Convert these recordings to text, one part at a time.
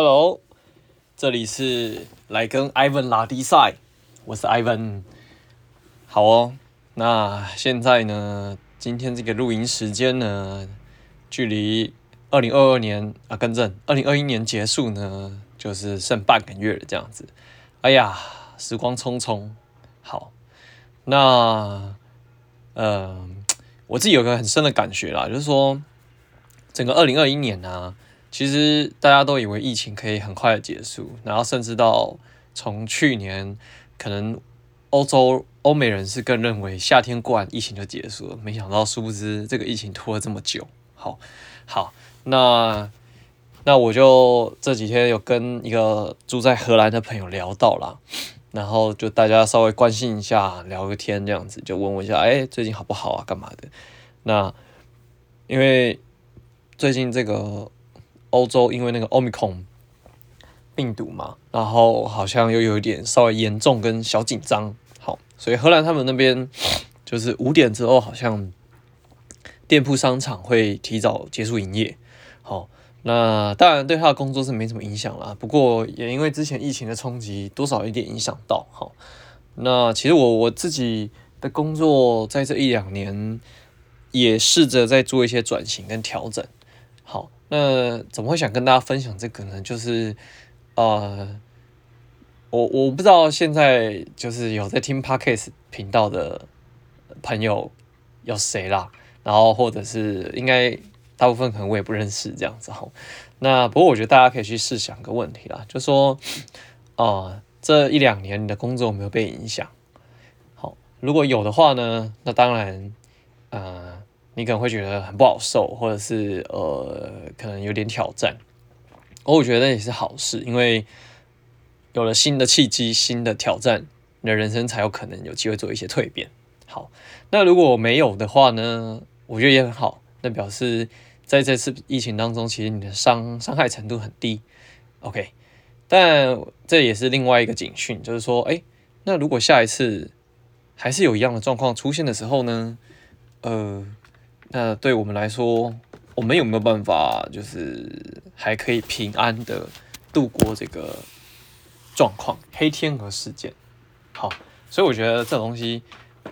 Hello，这里是来跟 Ivan 拉低赛，我是 Ivan。好哦，那现在呢，今天这个录音时间呢，距离二零二二年啊，更正，二零二一年结束呢，就是剩半个月了，这样子。哎呀，时光匆匆。好，那呃，我自己有个很深的感觉啦，就是说，整个二零二一年呢、啊。其实大家都以为疫情可以很快的结束，然后甚至到从去年，可能欧洲欧美人士更认为夏天过完疫情就结束了，没想到殊不知这个疫情拖了这么久。好，好，那那我就这几天有跟一个住在荷兰的朋友聊到啦，然后就大家稍微关心一下，聊个天这样子，就问我一下，哎，最近好不好啊？干嘛的？那因为最近这个。欧洲因为那个 Omicron 病毒嘛，然后好像又有一点稍微严重跟小紧张，好，所以荷兰他们那边就是五点之后好像店铺商场会提早结束营业，好，那当然对他的工作是没什么影响啦，不过也因为之前疫情的冲击，多少有点影响到，好，那其实我我自己的工作在这一两年也试着在做一些转型跟调整，好。那怎么会想跟大家分享这个呢？就是，呃，我我不知道现在就是有在听 Podcast 频道的朋友有谁啦，然后或者是应该大部分可能我也不认识这样子哈。那不过我觉得大家可以去试想个问题啦，就说，呃，这一两年你的工作有没有被影响？好，如果有的话呢，那当然，呃。你可能会觉得很不好受，或者是呃，可能有点挑战。我觉得也是好事，因为有了新的契机、新的挑战，你的人生才有可能有机会做一些蜕变。好，那如果没有的话呢？我觉得也很好，那表示在这次疫情当中，其实你的伤伤害程度很低。OK，但这也是另外一个警讯，就是说，哎，那如果下一次还是有一样的状况出现的时候呢？呃。那对我们来说，我们有没有办法，就是还可以平安的度过这个状况？黑天鹅事件，好，所以我觉得这东西，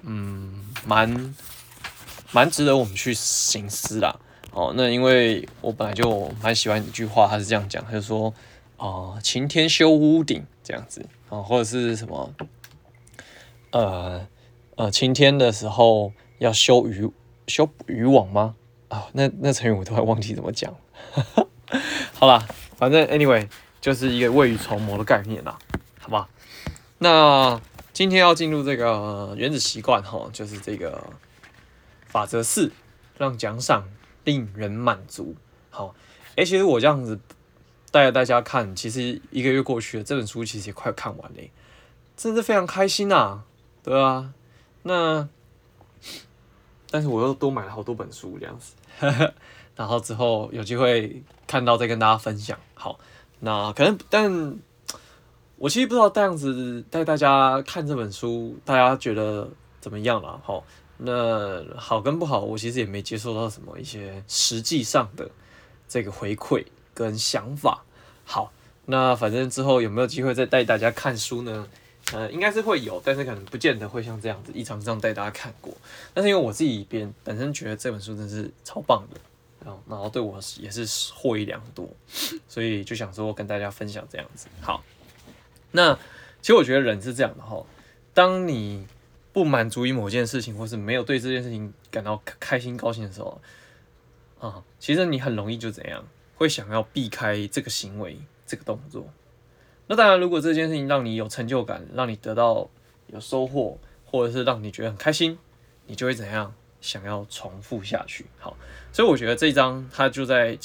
嗯，蛮蛮值得我们去省思啦。哦，那因为我本来就蛮喜欢一句话，他是这样讲，他就说，哦、呃，晴天修屋顶这样子，啊、或者是什么，呃呃，晴天的时候要修渔。修补渔网吗？啊、那那成语我都快忘记怎么讲。好啦，反正 anyway 就是一个未雨绸缪的概念啦，好吧？那今天要进入这个原子习惯哈，就是这个法则四，让奖赏令人满足。好，哎、其实我这样子带着大家看，其实一个月过去了，这本书其实也快看完了，真的非常开心呐、啊，对啊，那。但是我又多买了好多本书这样子，然后之后有机会看到再跟大家分享。好，那可能，但我其实不知道这样子带大家看这本书，大家觉得怎么样了？好，那好跟不好，我其实也没接受到什么一些实际上的这个回馈跟想法。好，那反正之后有没有机会再带大家看书呢？呃，应该是会有，但是可能不见得会像这样子一场这样带大家看过。但是因为我自己边本身觉得这本书真是超棒的，然后然后对我也是获益良多，所以就想说跟大家分享这样子。好，那其实我觉得人是这样的哈，当你不满足于某件事情，或是没有对这件事情感到开心高兴的时候，啊，其实你很容易就怎样，会想要避开这个行为，这个动作。那当然，如果这件事情让你有成就感，让你得到有收获，或者是让你觉得很开心，你就会怎样想要重复下去。好，所以我觉得这一章它就在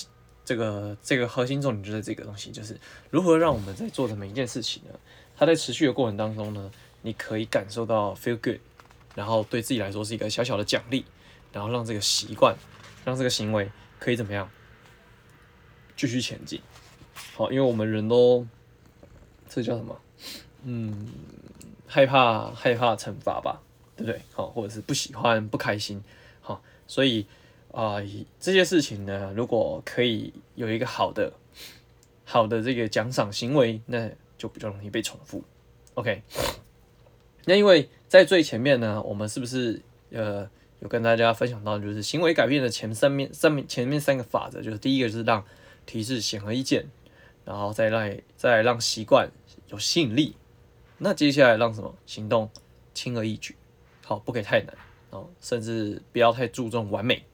这个这个核心重点就在这个东西，就是如何让我们在做的每一件事情呢，它在持续的过程当中呢，你可以感受到 feel good，然后对自己来说是一个小小的奖励，然后让这个习惯，让这个行为可以怎么样继续前进。好，因为我们人都。这叫什么？嗯，害怕害怕惩罚吧，对不对？好，或者是不喜欢不开心，好，所以啊、这些事情呢，如果可以有一个好的好的这个奖赏行为，那就比较容易被重复。OK，那因为在最前面呢，我们是不是呃有跟大家分享到，就是行为改变的前三面、三面前面三个法则，就是第一个就是让提示显而易见，然后再来再让习惯有吸引力，那接下来让什么行动轻而易举，好，不可以太难，哦，甚至不要太注重完美，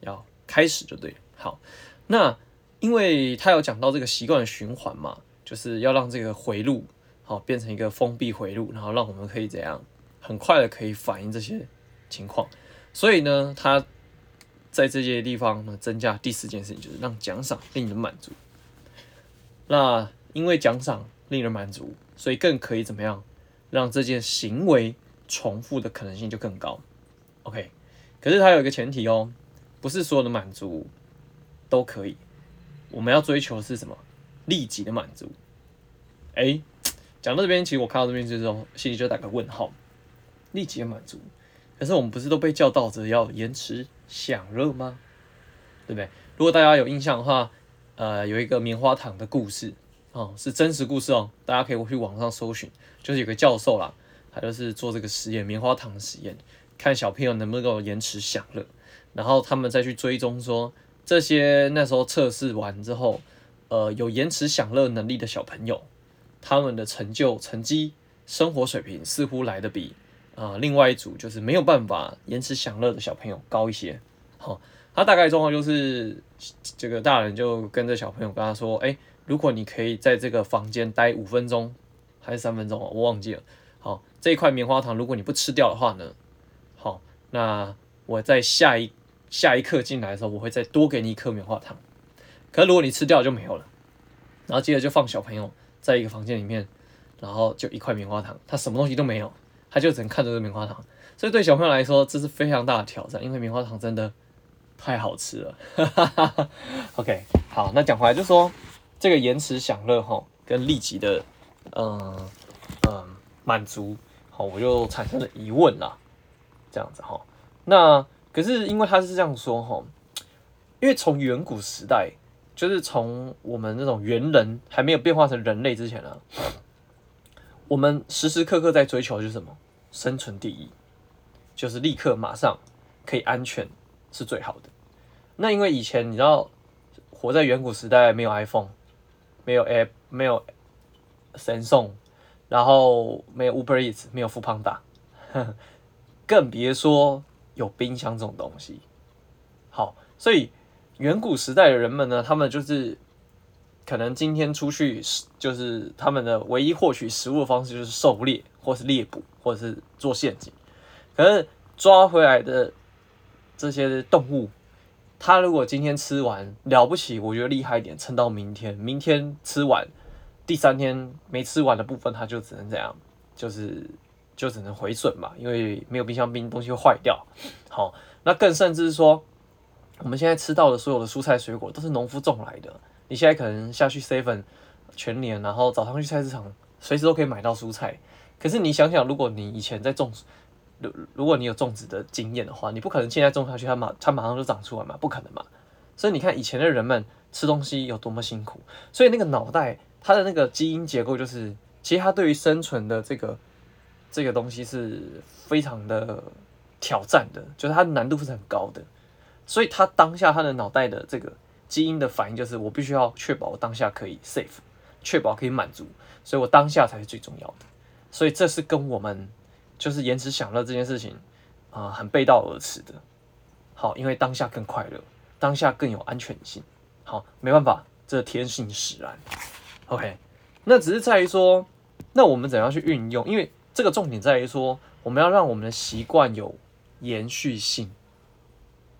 要开始就对，好，那。因为他有讲到这个习惯的循环嘛，就是要让这个回路好变成一个封闭回路，然后让我们可以怎样很快的可以反映这些情况。所以呢，他在这些地方呢增加第四件事情，就是让奖赏令人满足。那因为奖赏令人满足，所以更可以怎么样让这件行为重复的可能性就更高。OK，可是它有一个前提哦，不是所有的满足都可以。我们要追求的是什么？立即的满足。哎，讲到这边，其实我看到这边之后，心里就打个问号。立即的满足，可是我们不是都被教导着要延迟享乐吗？对不对？如果大家有印象的话，呃，有一个棉花糖的故事哦，是真实故事哦，大家可以去网上搜寻，就是有个教授啦，他就是做这个实验，棉花糖实验，看小朋友能不能够延迟享乐，然后他们再去追踪说。这些那时候测试完之后，呃，有延迟享乐能力的小朋友，他们的成就、成绩、生活水平似乎来的比啊、另外一组就是没有办法延迟享乐的小朋友高一些。好，他大概状况就是，这个大人就跟着小朋友跟他说：“哎，如果你可以在这个房间待五分钟还是三分钟啊，我忘记了。好，这一块棉花糖如果你不吃掉的话呢，好，那我在下一。”下一刻进来的时候，我会再多给你一颗棉花糖。可如果你吃掉就没有了。然后接着就放小朋友在一个房间里面，然后就一块棉花糖，他什么东西都没有，他就只能看着这棉花糖。所以对小朋友来说，这是非常大的挑战，因为棉花糖真的太好吃了。OK，好，那讲回来就说这个延迟享乐哈，跟立即的嗯嗯满足，好，我就产生了疑问啦。这样子哈，那。可是因为他是这样说哈，因为从远古时代，就是从我们那种猿人还没有变化成人类之前呢，我们时时刻刻在追求就是什么？生存第一，就是立刻马上可以安全是最好的。那因为以前你知道，活在远古时代没有 iPhone，没有 App，没有神送然后没有 Uber Eats，没有 Foodpanda，更别说。有冰箱这种东西，好，所以远古时代的人们呢，他们就是可能今天出去，就是他们的唯一获取食物的方式就是狩猎，或是猎捕，或者是做陷阱。可是抓回来的这些动物，他如果今天吃完了不起，我觉得厉害一点，撑到明天，明天吃完，第三天没吃完的部分，他就只能这样，就是。就只能回损嘛，因为没有冰箱冰，东西会坏掉。好，那更甚至是说，我们现在吃到的所有的蔬菜水果都是农夫种来的。你现在可能下去 seven 全年，然后早上去菜市场，随时都可以买到蔬菜。可是你想想，如果你以前在种，如如果你有种植的经验的话，你不可能现在种下去，它马它马上就长出来嘛，不可能嘛。所以你看以前的人们吃东西有多么辛苦，所以那个脑袋它的那个基因结构就是，其实它对于生存的这个。这个东西是非常的挑战的，就是它难度是很高的，所以他当下他的脑袋的这个基因的反应就是，我必须要确保我当下可以 safe，确保可以满足，所以我当下才是最重要的。所以这是跟我们就是延迟享乐这件事情啊、很背道而驰的。好，因为当下更快乐，当下更有安全性。好，没办法，这天性使然。OK，那只是在于说，那我们怎样去运用？因为这个重点在于说，我们要让我们的习惯有延续性，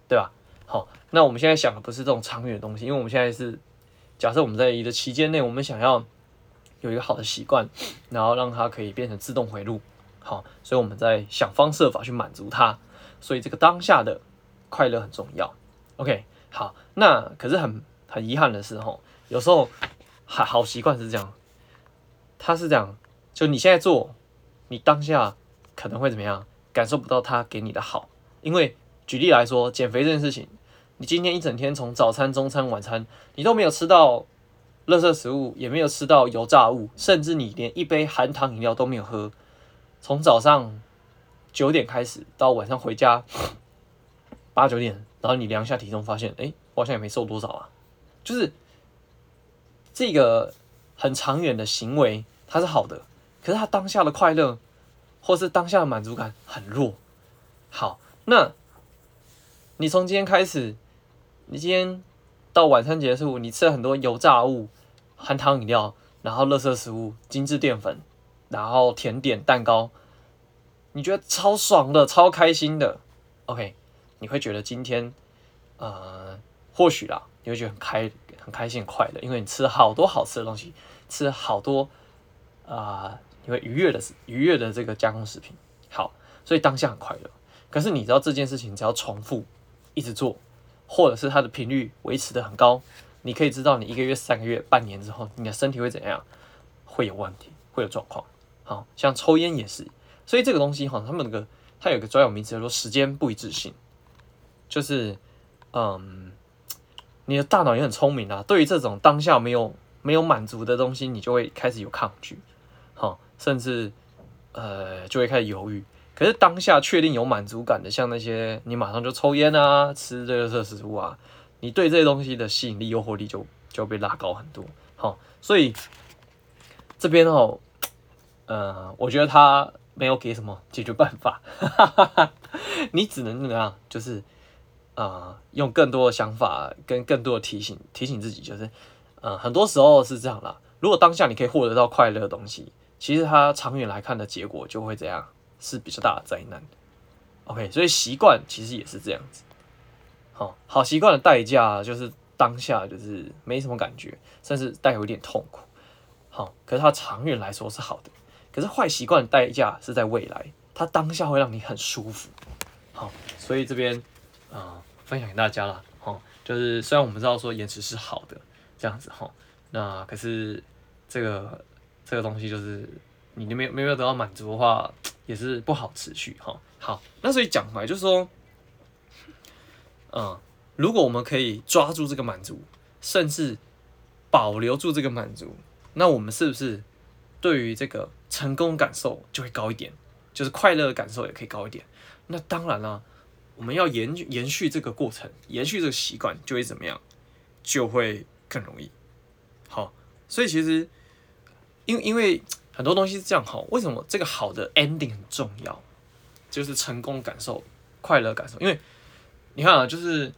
对吧？好，那我们现在想的不是这种长远的东西，因为我们现在是假设我们在一个期间内，我们想要有一个好的习惯，然后让它可以变成自动回路。好，所以我们在想方设法去满足它，所以这个当下的快乐很重要。OK，好，那可是很很遗憾的是，吼，有时候好好习惯是这样，他是这样，就你现在做。你当下可能会怎么样？感受不到他给你的好，因为举例来说，减肥这件事情，你今天一整天从早餐、中餐、晚餐，你都没有吃到垃圾食物，也没有吃到油炸物，甚至你连一杯含糖饮料都没有喝。从早上九点开始到晚上回家八九点，然后你量一下体重，发现哎，我好像也没瘦多少啊。就是这个很长远的行为，它是好的，可是它当下的快乐或是当下的满足感很弱。好，那你从今天开始，你今天到晚餐结束，你吃了很多油炸物、含糖饮料，然后垃圾食物、精致淀粉。然后甜点蛋糕，你觉得超爽的，超开心的，OK，你会觉得今天，呃，或许啦，你会觉得很开很开心很快乐，因为你吃了好多好吃的东西，吃了好多啊、你会愉悦的愉悦的这个加工食品，好，所以当下很快乐。可是你知道这件事情只要重复一直做，或者是它的频率维持的很高，你可以知道你一个月、三个月、半年之后，你的身体会怎样，会有问题，会有状况。好像抽烟也是，所以这个东西哈，他们那个它有个专有名词叫做时间不一致性，就是嗯，你的大脑也很聪明啊，对于这种当下没有没有满足的东西，你就会开始有抗拒，好，甚至呃就会开始犹豫。可是当下确定有满足感的，像那些你马上就抽烟啊，吃这个食物啊，你对这些东西的吸引力、诱惑力就就被拉高很多。好，所以这边哦。呃，我觉得他没有给什么解决办法，你只能怎么样？就是呃，用更多的想法跟更多的提醒提醒自己，就是呃，很多时候是这样啦。如果当下你可以获得到快乐的东西，其实它长远来看的结果就会怎样？是比较大的灾难。OK，所以习惯其实也是这样子。好，好习惯的代价就是当下就是没什么感觉，甚至带有一点痛苦。好，可是它长远来说是好的。可是坏习惯的代价是在未来，它当下会让你很舒服。好，所以这边啊、分享给大家了。哈，就是虽然我们知道说延迟是好的，这样子哈，那可是这个这个东西就是你没有没有得到满足的话，也是不好持续哈。好，那所以讲回来就是说，嗯，如果我们可以抓住这个满足，甚至保留住这个满足，那我们是不是？对于这个成功感受就会高一点，就是快乐的感受也可以高一点。那当然了，我们要延延续这个过程，延续这个习惯，就会怎么样？就会更容易。好，所以其实，因为因为很多东西是这样好，为什么这个好的 ending 很重要？就是成功感受、快乐感受。因为你看啊，就是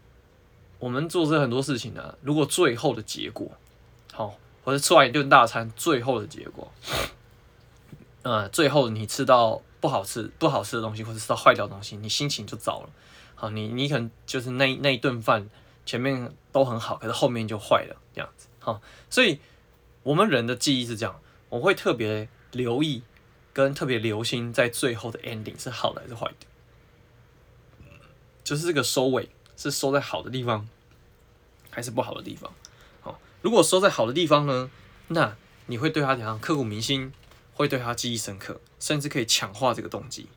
我们做这很多事情呢、如果最后的结果好。或者吃完一顿大餐，最后的结果，呃，最后你吃到不好吃、不好吃的东西，或者吃到坏掉的东西，你心情就糟了。好，你你可能就是那那一顿饭前面都很好，可是后面就坏了这样子。好，所以我们人的记忆是这样，我会特别留意跟特别留心在最后的 ending 是好的还是坏的，就是这个收尾是收在好的地方还是不好的地方。好如果收在好的地方呢，那你会对他怎样刻骨铭心，会对他记忆深刻，甚至可以强化这个动机。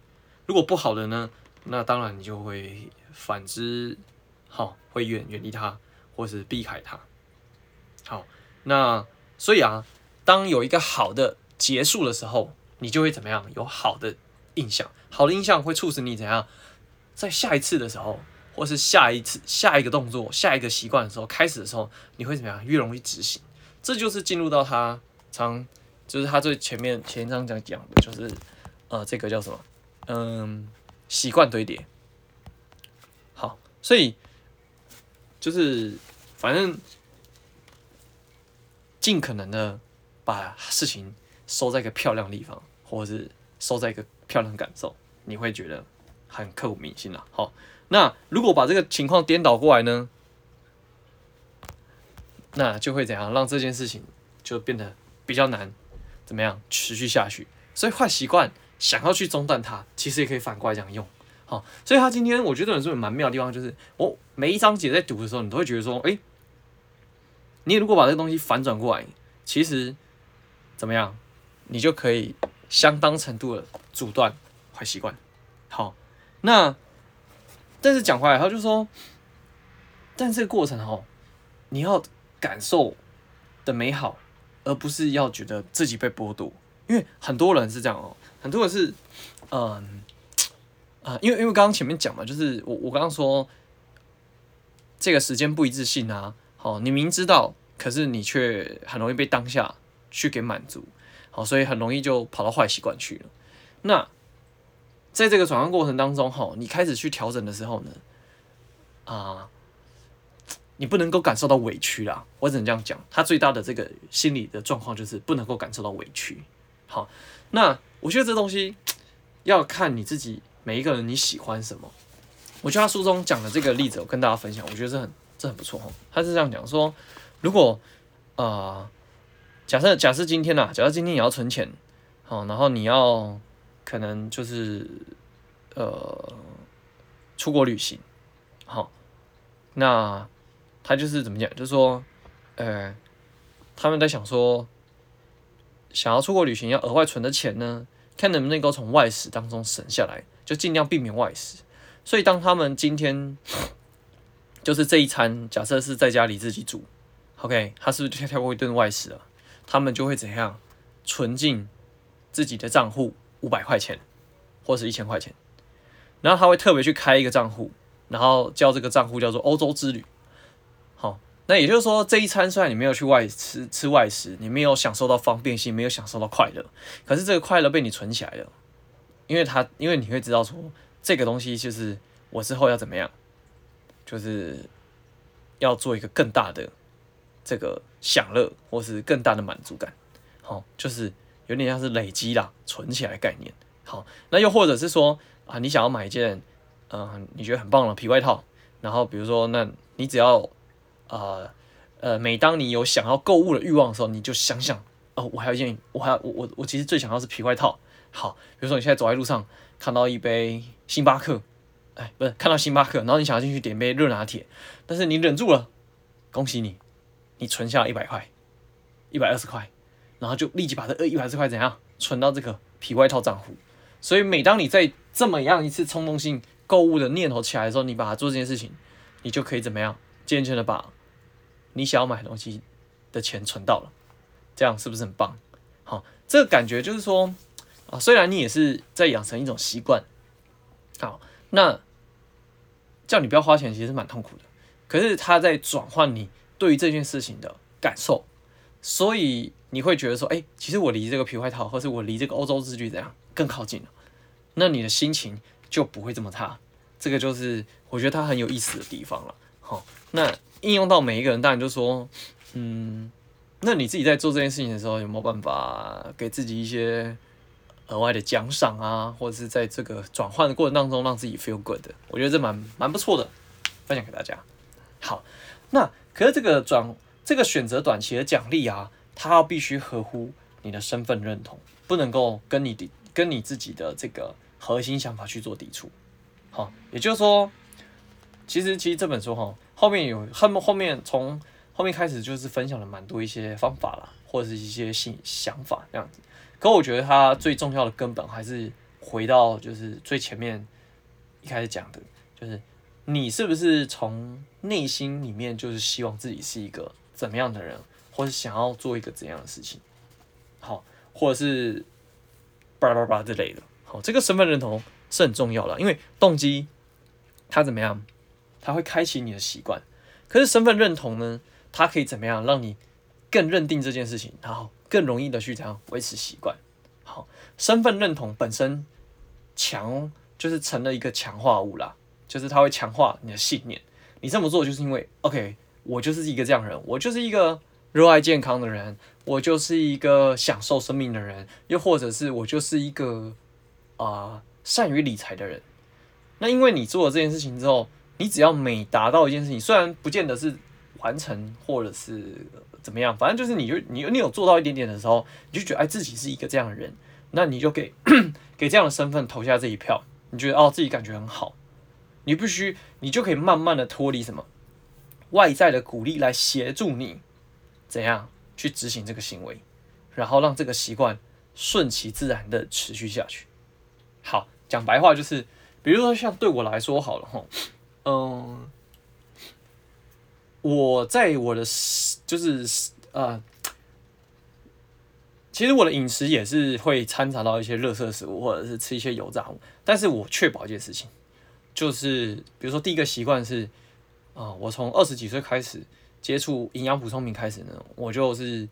如果不好的呢，那当然你就会反之，好，会远远离他，或是避开他。好，那所以啊，当有一个好的结束的时候，你就会怎么样？有好的印象，好的印象会促使你怎样，在下一次的时候。或是下一次下一个动作下一个习惯的时候开始的时候，你会怎么样？越容易执行，这就是进入到他常就是他最前面前一章讲讲的，就是呃这个叫什么？嗯，习惯堆叠。好，所以就是反正尽可能的把事情收在一个漂亮地方，或者是收在一个漂亮感受，你会觉得很刻骨铭心了。好。那如果把这个情况颠倒过来呢？那就会怎样让这件事情就变得比较难，怎么样持续下去？所以坏习惯想要去中断它，其实也可以反过来这样用。好，所以他今天我觉得这本书蛮妙的地方，就是我每一章节在读的时候，你都会觉得说，哎，你如果把这个东西反转过来，其实怎么样，你就可以相当程度的阻断坏习惯。好，那。但是讲回来，他就说，但这个过程哦，你要感受的美好，而不是要觉得自己被剥夺。因为很多人是这样哦，很多人是，嗯，啊、因为因为刚刚前面讲嘛，就是我我刚刚说这个时间不一致性啊，好，你明知道，可是你却很容易被当下去给满足，好，所以很容易就跑到坏习惯去了。那在这个转换过程当中，哈，你开始去调整的时候呢，啊。你不能够感受到委屈啦，我只能这样讲。他最大的这个心理的状况就是不能够感受到委屈。好，那我觉得这东西要看你自己，每一个人你喜欢什么。我觉得他书中讲的这个例子，我跟大家分享，我觉得这很这很不错哈。他是这样讲说，如果呃，假设假设今天呐，假设今天你要存钱，好，然后你要可能就是呃出国旅行，好，那。他就是怎么讲，就是说，呃，他们在想说，想要出国旅行要额外存的钱呢，看能不能够从外食当中省下来，就尽量避免外食。所以当他们今天就是这一餐，假设是在家里自己煮，OK，他是不是就跳过一顿外食了？他们就会怎样存进自己的账户五百块钱或是一千块钱，然后他会特别去开一个账户，然后叫这个账户叫做欧洲之旅。好，那也就是说，这一餐虽然你没有去外吃吃外食，你没有享受到方便性，没有享受到快乐，可是这个快乐被你存起来了，因为它，因为你会知道说，这个东西就是我之后要怎么样，就是要做一个更大的这个享乐，或是更大的满足感。好，就是有点像是累积啦，存起来概念。好，那又或者是说啊，你想要买一件嗯、你觉得很棒的皮外套，然后比如说，那你只要呃呃，每当你有想要购物的欲望的时候，你就想想，哦，我还有一件，我还要我我我其实最想要是皮外套。好，比如说你现在走在路上，看到一杯星巴克，哎，不是看到星巴克，然后你想要进去点杯热拿铁，但是你忍住了，恭喜你，你存下了一百块，一百二十块，然后就立即把这一百二十块怎样存到这个皮外套账户。所以每当你在这么样一次冲动性购物的念头起来的时候，你把它做这件事情，你就可以怎么样，健全的把。你想要买东西的钱存到了，这样是不是很棒？好，这个感觉就是说啊，虽然你也是在养成一种习惯，好，那叫你不要花钱，其实是蛮痛苦的。可是他在转换你对于这件事情的感受，所以你会觉得说，哎，其实我离这个皮外套，或是我离这个欧洲之旅怎样更靠近了？那你的心情就不会这么差。这个就是我觉得它很有意思的地方了。好，那。应用到每一个人，当然就说，嗯，那你自己在做这件事情的时候，有没有办法给自己一些额外的奖赏啊，或者是在这个转换的过程当中让自己 feel good 的？我觉得这蛮蛮不错的，分享给大家。好，那可是这个转这个选择短期的奖励啊，它要必须合乎你的身份认同，不能够跟你的跟你自己的这个核心想法去做抵触。好，也就是说，其实其实这本书哈。后面有后面后面从后面开始就是分享了蛮多一些方法啦，或者是一些新想法这样子。可我觉得它最重要的根本还是回到就是最前面一开始讲的，就是你是不是从内心里面就是希望自己是一个怎么样的人，或是想要做一个怎样的事情，好，或者是叭叭叭之类的。好，这个身份认同是很重要的，因为动机它怎么样？它会开启你的习惯，可是身份认同呢？它可以怎么样让你更认定这件事情，然后更容易的去这样维持习惯。好，身份认同本身强就是成了一个强化物啦，就是它会强化你的信念。你这么做就是因为，OK，我就是一个这样的人，我就是一个热爱健康的人，我就是一个享受生命的人，又或者是我就是一个啊、善于理财的人。那因为你做了这件事情之后。你只要每达到一件事情，虽然不见得是完成或者是怎么样，反正就是你就你你有做到一点点的时候，你就觉得哎自己是一个这样的人，那你就给 给这样的身份投下这一票，你觉得哦自己感觉很好，你必须你就可以慢慢的脱离什么外在的鼓励来协助你怎样去执行这个行为，然后让这个习惯顺其自然的持续下去。好，讲白话就是，比如说像对我来说好了吼。嗯，我在我的就是呃其实我的饮食也是会掺杂到一些热色食物，或者是吃一些油炸物。但是我确保一件事情，就是比如说第一个习惯是啊，我从二十几岁开始接触营养补充品开始呢，我就是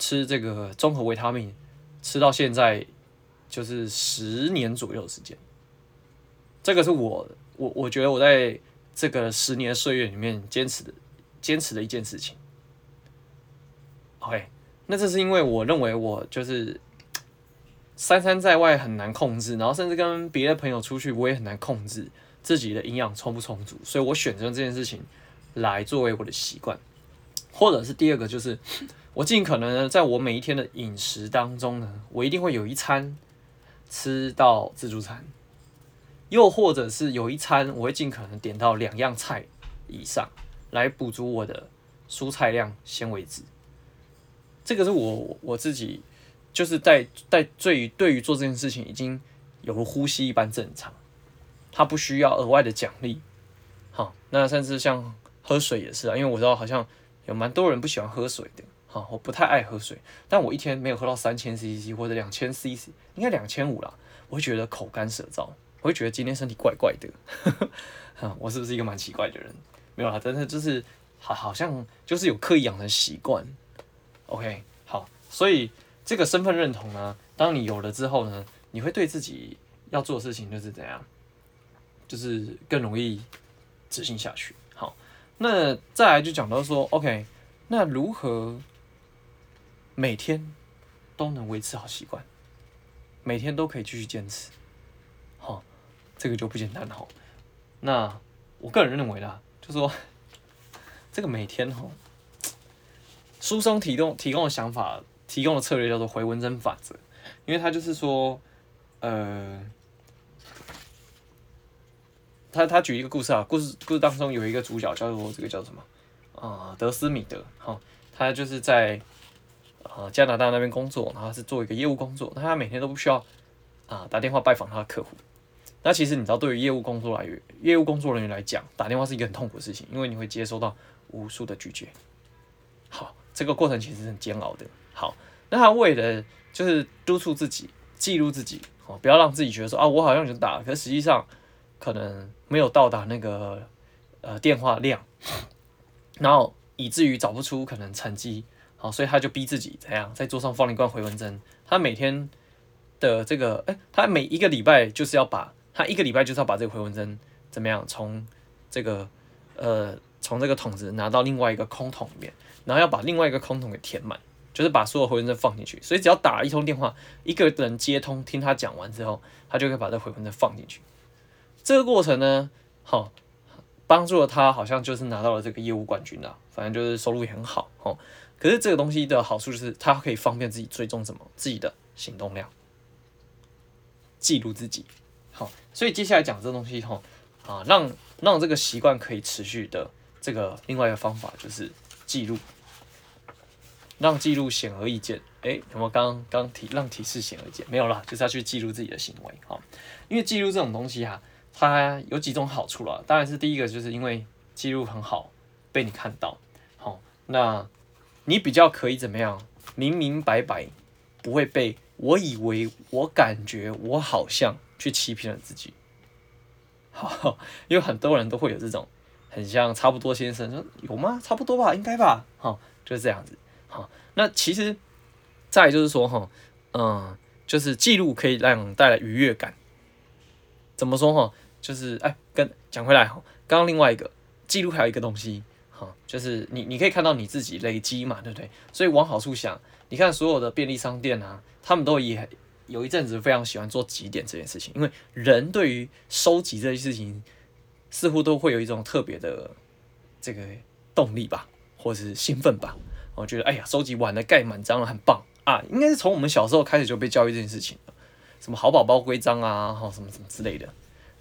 吃这个综合维他命，吃到现在就是十年左右时间。这个是我我我觉得我在这个十年岁月里面坚持的坚持的一件事情。OK。那这是因为我认为我就是三餐在外很难控制，然后甚至跟别的朋友出去我也很难控制自己的营养充不充足，所以我选择这件事情来作为我的习惯，或者是第二个就是我尽可能在我每一天的饮食当中呢，我一定会有一餐吃到自助餐，又或者是有一餐我会尽可能点到两样菜以上来补足我的蔬菜量、纤维质。这个是我我自己，就是在在对于对于做这件事情已经有了呼吸一般正常，它不需要额外的奖励。好，那甚至像喝水也是啊，因为我知道好像有蛮多人不喜欢喝水的。好，我不太爱喝水，但我一天没有喝到三千 CC 或者两千 CC，应该两千五啦，我会觉得口干舌燥，我会觉得今天身体怪怪的。我是不是一个蛮奇怪的人？没有啦，真的就是好，好像就是有刻意养成习惯。OK，好，所以这个身份认同呢，当你有了之后呢，你会对自己要做的事情就是怎样，就是更容易执行下去。好，那再来就讲到说，OK，那如何每天都能维持好习惯，每天都可以继续坚持，这个就不简单了。那我个人认为啦，就说这个每天哈。书中提供提供的想法，提供的策略叫做回文针法则，因为他就是说，呃，他他举一个故事啊，故事故事当中有一个主角叫做这个叫什么啊、德斯米德，哈，他就是在啊、加拿大那边工作，然后是做一个业务工作，那他每天都不需要啊、打电话拜访他的客户，那其实你知道，对于业务工作来业务工作人员来讲，打电话是一个很痛苦的事情，因为你会接收到无数的拒绝，好。这个过程其实是很煎熬的。好，那他为了就是督促自己、记录自己，哦，不要让自己觉得说啊，我好像已经打了，可实际上可能没有到达那个呃电话量，然后以至于找不出可能成绩。好，所以他就逼自己怎样，在桌上放了一罐回纹针。他每天的这个，哎，他每一个礼拜就是要把他一个礼拜就是要把这个回纹针怎么样从这个呃从这个桶子拿到另外一个空桶里面。然后要把另外一个空桶给填满，就是把所有回纹针放进去。所以只要打一通电话，一个人接通，听他讲完之后，他就可以把这回纹针放进去。这个过程呢，好，帮助了他，好像就是拿到了这个业务冠军了。反正就是收入也很好，哦。可是这个东西的好处就是，他可以方便自己追踪什么自己的行动量，记录自己。好，所以接下来讲这东西，吼，啊，让让这个习惯可以持续的这个另外一个方法就是记录。让记录显而易见，哎，有没有刚刚提让提示显而易见？没有啦，就是要去记录自己的行为，哈，因为记录这种东西哈、它有几种好处啦。当然是第一个，就是因为记录很好被你看到，好，那你比较可以怎么样？明明白白，不会被我以为、我感觉、我好像去欺骗了自己，好，因为很多人都会有这种很像差不多先生说有吗？差不多吧，应该吧，好，就是这样子。好，那其实再就是说哈，嗯，就是记录可以让带来愉悦感。怎么说哈？就是哎，跟讲回来哈，刚刚另外一个记录还有一个东西哈，就是你你可以看到你自己累积嘛，对不对？所以往好处想，你看所有的便利商店啊，他们都也有一阵子非常喜欢做几点这件事情，因为人对于收集这件事情似乎都会有一种特别的这个动力吧，或者是兴奋吧。我觉得，哎呀，收集完了，盖满章了，很棒啊！应该是从我们小时候开始就被教育这件事情，什么好宝宝规章啊，哈，什么什么之类的，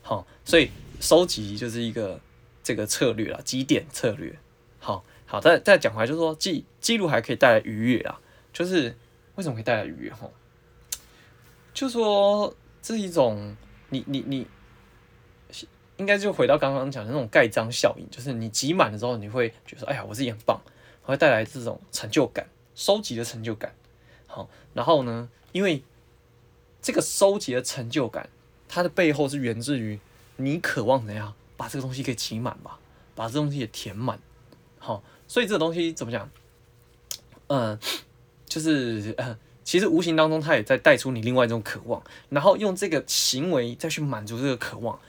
好，所以收集就是一个这个策略啦，积点策略。好好，再再讲回来，就是说记记录还可以带来愉悦啊，就是为什么可以带来愉悦？哈，就说这是一种你你你，应该就回到刚刚讲的那种盖章效应，就是你集满了之后，你会觉得，哎呀，我自己很棒。会带来这种成就感，收集的成就感。好，然后呢，因为这个收集的成就感，它的背后是源自于你渴望怎样把这个东西给挤满吧，把这东西给填满。好，所以这个东西怎么讲？嗯，就是嗯。其实无形当中，他也在带出你另外一种渴望，然后用这个行为再去满足这个渴望，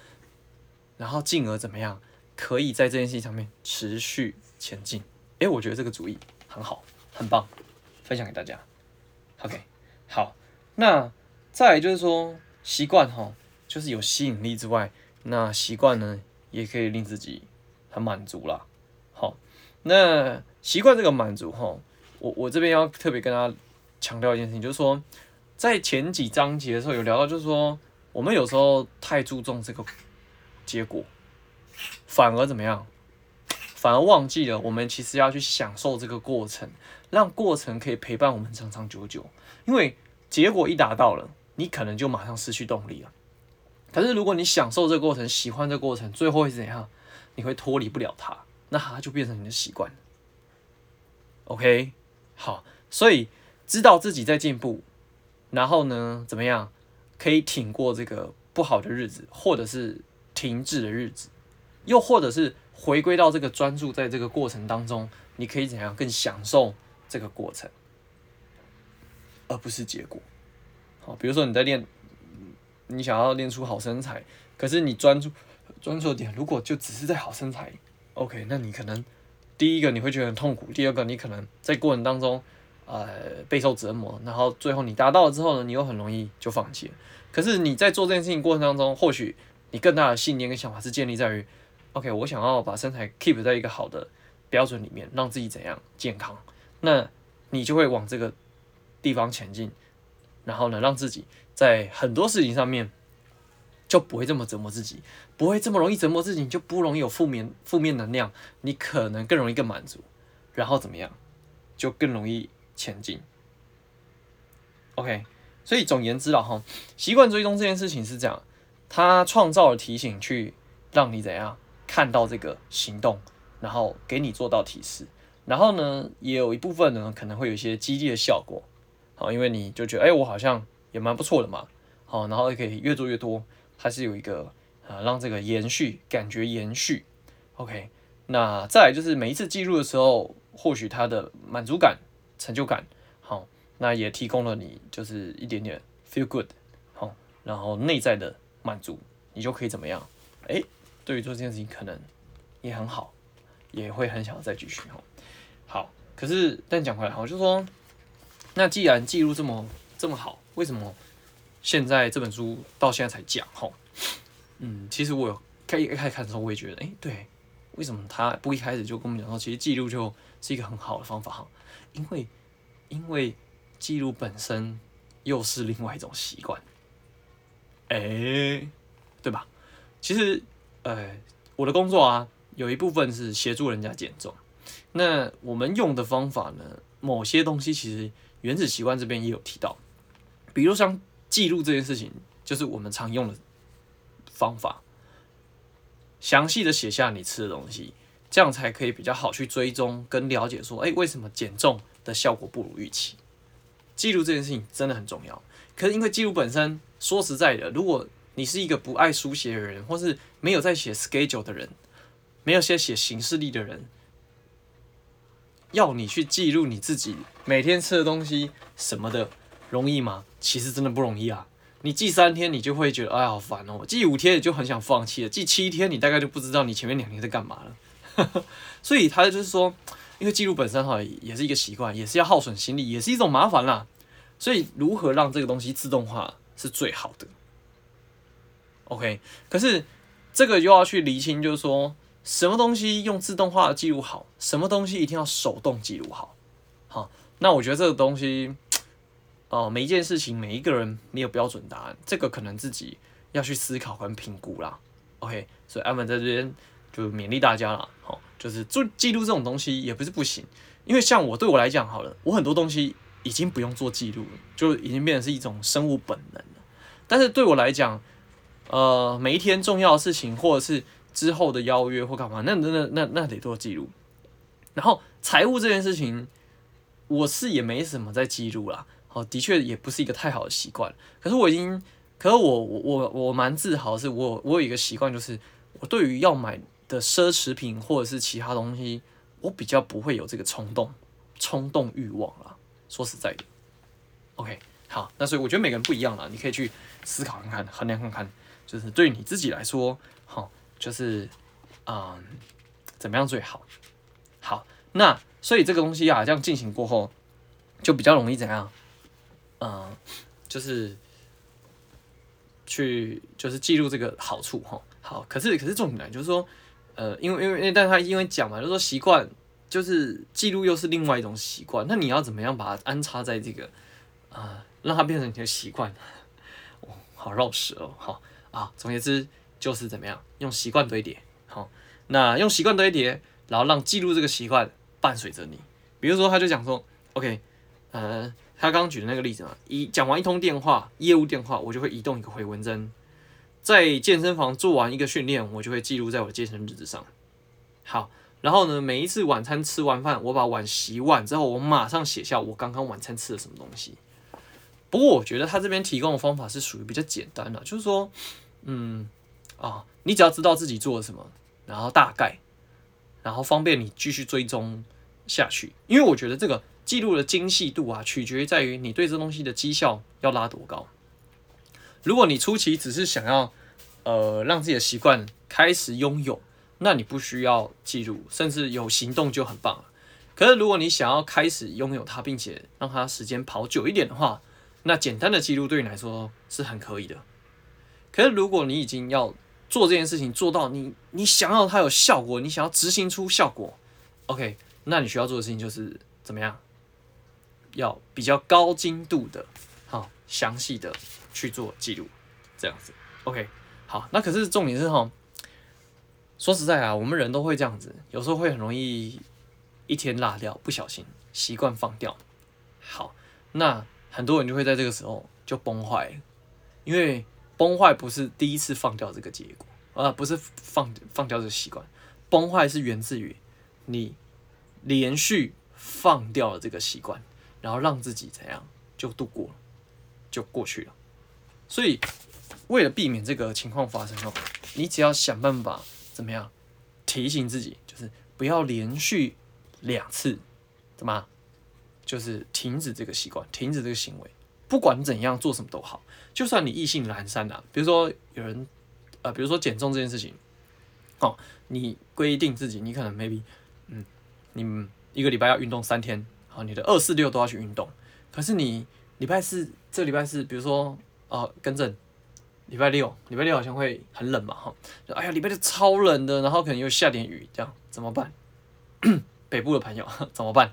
然后进而怎么样，可以在这件事情上面持续前进。诶，我觉得这个主意很好，很棒，分享给大家。OK，好，那再来就是说习惯哈，就是有吸引力之外，那习惯呢也可以令自己很满足啦。好，那习惯这个满足哈，我我这边要特别跟大家。强调一件事情，就是说，在前几章节的时候有聊到，就是说，我们有时候太注重这个结果，反而怎么样？反而忘记了我们其实要去享受这个过程，让过程可以陪伴我们长长久久。因为结果一达到了，你可能就马上失去动力了。可是如果你享受这个过程，喜欢这个过程，最后会怎样？你会脱离不了它，那它就变成你的习惯。OK，好，所以。知道自己在进步，然后呢，怎么样可以挺过这个不好的日子，或者是停滞的日子，又或者是回归到这个专注在这个过程当中，你可以怎样更享受这个过程，而不是结果。好，比如说你在练，你想要练出好身材，可是你专注专注点如果就只是在好身材，OK，那你可能第一个你会觉得很痛苦，第二个你可能在过程当中。呃，备受折磨，然后最后你达到了之后呢，你又很容易就放弃了。可是你在做这件事情过程当中，或许你更大的信念跟想法是建立在于，OK，我想要把身材 keep 在一个好的标准里面，让自己怎样健康，那你就会往这个地方前进，然后呢，让自己在很多事情上面就不会这么折磨自己，不会这么容易折磨自己，就不容易有负面负面能量，你可能更容易更满足，然后怎么样，就更容易。前进，OK，所以总言之了哈，习惯追踪这件事情是这样，它创造了提醒，去让你怎样看到这个行动，然后给你做到提示，然后呢，也有一部分呢可能会有一些激励的效果，好，因为你就觉得，哎，我好像也蛮不错的嘛，好，然后也可以越做越多，还是有一个啊，让这个延续感觉延续，OK，那再来就是每一次记录的时候，或许它的满足感。成就感，好，那也提供了你就是一点点 feel good，好，然后内在的满足，你就可以怎么样？哎，对于做这件事情可能也很好，也会很想要再继续，哈，好。可是但讲回来，我就说，那既然记录这么这么好，为什么现在这本书到现在才讲？哈，嗯，其实我有开一开始看的时候，我也觉得，哎，对，为什么他不一开始就跟我们讲说，其实记录就是一个很好的方法，哈。因为，因为记录本身又是另外一种习惯，哎，对吧？其实，呃，我的工作啊，有一部分是协助人家减重。那我们用的方法呢，某些东西其实原子习惯这边也有提到，比如像记录这件事情，就是我们常用的方法，详细的写下你吃的东西。这样才可以比较好去追踪跟了解，说，哎，为什么减重的效果不如预期？记录这件事情真的很重要。可是因为记录本身，说实在的，如果你是一个不爱书写的人，或是没有在写 schedule 的人，没有写写行事历的人，要你去记录你自己每天吃的东西什么的，容易吗？其实真的不容易啊。你记三天，你就会觉得，哎，好烦哦。记五天，你就很想放弃了。记七天，你大概就不知道你前面两天在干嘛了。所以他就是说，因为记录本身哈也是一个习惯，也是要耗损心力，也是一种麻烦啦。所以如何让这个东西自动化是最好的？OK，可是这个又要去厘清，就是说什么东西用自动化记录好，什么东西一定要手动记录好。好，那我觉得这个东西，哦，每一件事情每一个人没有标准答案，这个可能自己要去思考跟评估啦。OK，所以 Ivan 在这边。就勉励大家了，好，就是做记录这种东西也不是不行，因为像我对我来讲好了，我很多东西已经不用做记录了，就已经变成是一种生物本能了。但是对我来讲，呃，每一天重要的事情或者是之后的邀约或干嘛，那那那那那得做记录。然后财务这件事情，我是也没什么在记录啦，哦，的确也不是一个太好的习惯。可是我已经，可是我我我我蛮自豪的是，我我有一个习惯，就是我对于要买的奢侈品或者是其他东西，我比较不会有这个冲动冲动欲望啦。说实在的，OK，好，那所以我觉得每个人不一样啦，你可以去思考看看，衡量看看，就是对你自己来说，好，就是嗯，怎么样最好？好，那所以这个东西啊，这样进行过后，就比较容易怎样？嗯，就是去就是记录这个好处哈。好，可是可是重点就是说，呃，因为因为因为，但他因为讲嘛，就说习惯就是记录又是另外一种习惯，那你要怎么样把它安插在这个啊、呃，让它变成你的习惯？哦，好绕舌哦，好啊，总而言之就是怎么样用习惯堆叠，好，那用习惯堆叠，然后让记录这个习惯伴随着你。比如说，他就讲说，OK，呃。他刚刚举的那个例子嘛，一讲完一通电话，业务电话，我就会移动一个回纹针；在健身房做完一个训练，我就会记录在我的健身日志上。好，然后呢，每一次晚餐吃完饭，我把碗洗碗之后，我马上写下我刚刚晚餐吃了什么东西。不过我觉得他这边提供的方法是属于比较简单的，就是说，嗯，啊，你只要知道自己做了什么，然后大概，然后方便你继续追踪下去。因为我觉得这个。记录的精细度啊，取决于在于你对这东西的绩效要拉多高。如果你初期只是想要，呃，让自己的习惯开始拥有，那你不需要记录，甚至有行动就很棒了。可是如果你想要开始拥有它，并且让它时间跑久一点的话，那简单的记录对你来说是很可以的。可是如果你已经要做这件事情，做到你你想要它有效果，你想要执行出效果，OK，那你需要做的事情就是怎么样？要比较高精度的，好详细的去做记录，这样子，OK，好，那可是重点是哈，说实在啊，我们人都会这样子，有时候会很容易一天落掉，不小心习惯放掉，好，那很多人就会在这个时候就崩坏，因为崩坏不是第一次放掉这个结果，啊，不是放放掉这个习惯，崩坏是源自于你连续放掉了这个习惯。然后让自己怎样就度过了，就过去了。所以为了避免这个情况发生哦，你只要想办法怎么样提醒自己，就是不要连续两次怎么，就是停止这个习惯，停止这个行为。不管怎样做什么都好，就算你意兴阑珊啊，比如说有人呃，比如说减重这件事情，哦，你规定自己，你可能 maybe 嗯，你一个礼拜要运动三天。好，你的二四六都要去运动，可是你礼拜四这个礼拜四，比如说哦，更正，礼拜六礼拜六好像会很冷嘛，哈，哎呀，礼拜六超冷的，然后可能又下点雨，这样怎么办？北部的朋友 怎么办？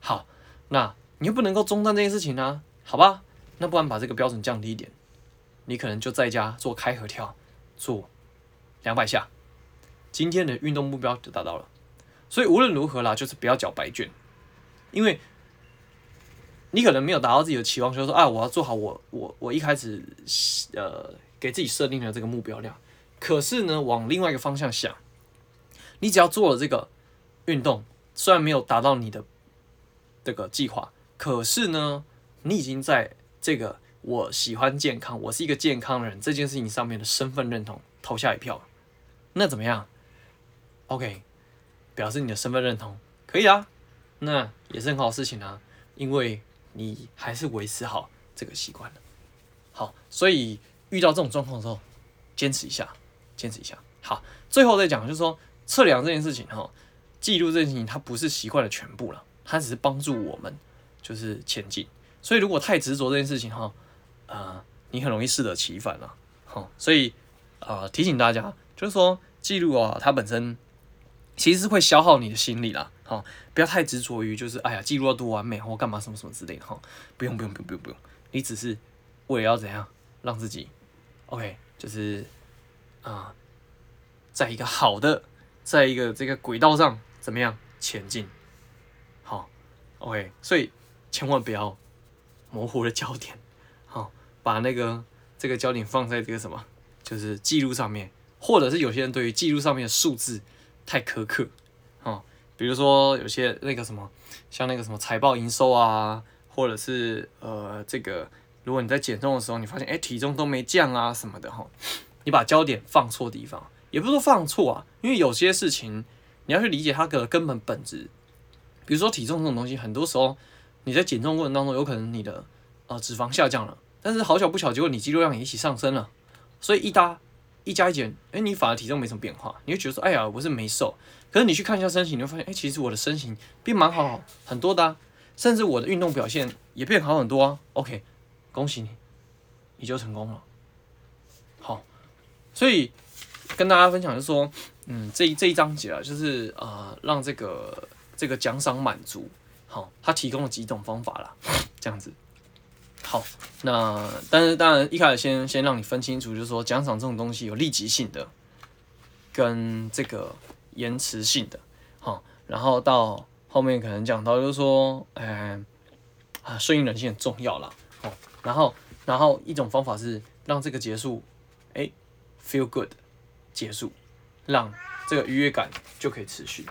好，那你又不能够中断这件事情啊，好吧？那不然把这个标准降低一点，你可能就在家做开合跳，做两百下，今天的运动目标就达到了。所以无论如何啦，就是不要缴白卷。因为你可能没有达到自己的期望，就说啊，我要做好我我我一开始呃给自己设定的这个目标量。可是呢，往另外一个方向想，你只要做了这个运动，虽然没有达到你的这个计划，可是呢，你已经在这个我喜欢健康，我是一个健康的人这件事情上面的身份认同投下一票。那怎么样？OK，表示你的身份认同可以啊。那也是很好事情啊，因为你还是维持好这个习惯。好，所以遇到这种状况的时候，坚持一下，坚持一下。好，最后再讲就是说，测量这件事情哈，记录这件事情，它不是习惯的全部了，它只是帮助我们就是前进。所以如果太执着这件事情哈，呃，你很容易适得其反了。好，所以呃提醒大家，就是说记录啊，它本身其实是会消耗你的心理啦。好，不要太执着于就是哎呀，记录要多完美或干嘛什么什么之类的哈，不用不用不用不用不用，你只是为了要怎样让自己，OK，就是啊，在一个好的，在一个这个轨道上怎么样前进，好，OK，所以千万不要模糊了焦点，好，把那个这个焦点放在这个什么，就是记录上面，或者是有些人对于记录上面的数字太苛刻，啊。比如说有些那个什么，像那个什么财报营收啊，或者是呃这个，如果你在减重的时候，你发现哎体重都没降啊什么的哈，你把焦点放错地方，也不是说放错啊，因为有些事情你要去理解它的根本本质，比如说体重这种东西，很多时候你在减重过程当中，有可能你的呃脂肪下降了，但是好巧不巧，结果你肌肉量也一起上升了，所以一搭一加一减，哎，你反而体重没什么变化，你会觉得说，哎呀，我是没瘦。可是你去看一下身形，你会发现，哎，其实我的身形变蛮好很多的啊，甚至我的运动表现也变好很多啊。OK，恭喜你，你就成功了。好，所以跟大家分享就是说，嗯，这一这一章节啊，就是、呃，让这个这个奖赏满足，好，他提供了几种方法啦，这样子。好，那但是当然一开始先先让你分清楚，就是说奖赏这种东西有立即性的，跟这个。延迟性的，好，然后到后面可能讲到就是说，哎，啊，顺应人性很重要啦，好，然后，然后一种方法是让这个结束，哎，feel good，结束，让这个愉悦感就可以持续。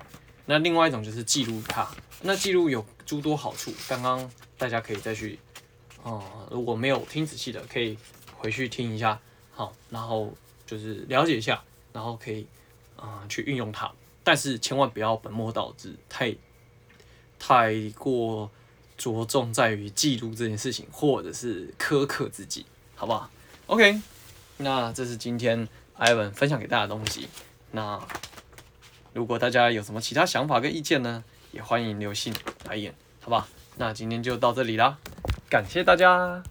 那另外一种就是记录它，那记录有诸多好处，刚刚大家可以再去，哦，如果没有听仔细的，可以回去听一下，好，然后就是了解一下，然后可以。啊、去运用它，但是千万不要本末倒置，太太过着重在于记录这件事情，或者是苛刻自己，好不好？OK，那这是今天 Ivan 分享给大家的东西。那如果大家有什么其他想法跟意见呢，也欢迎留信来言，好吧？那今天就到这里啦，感谢大家。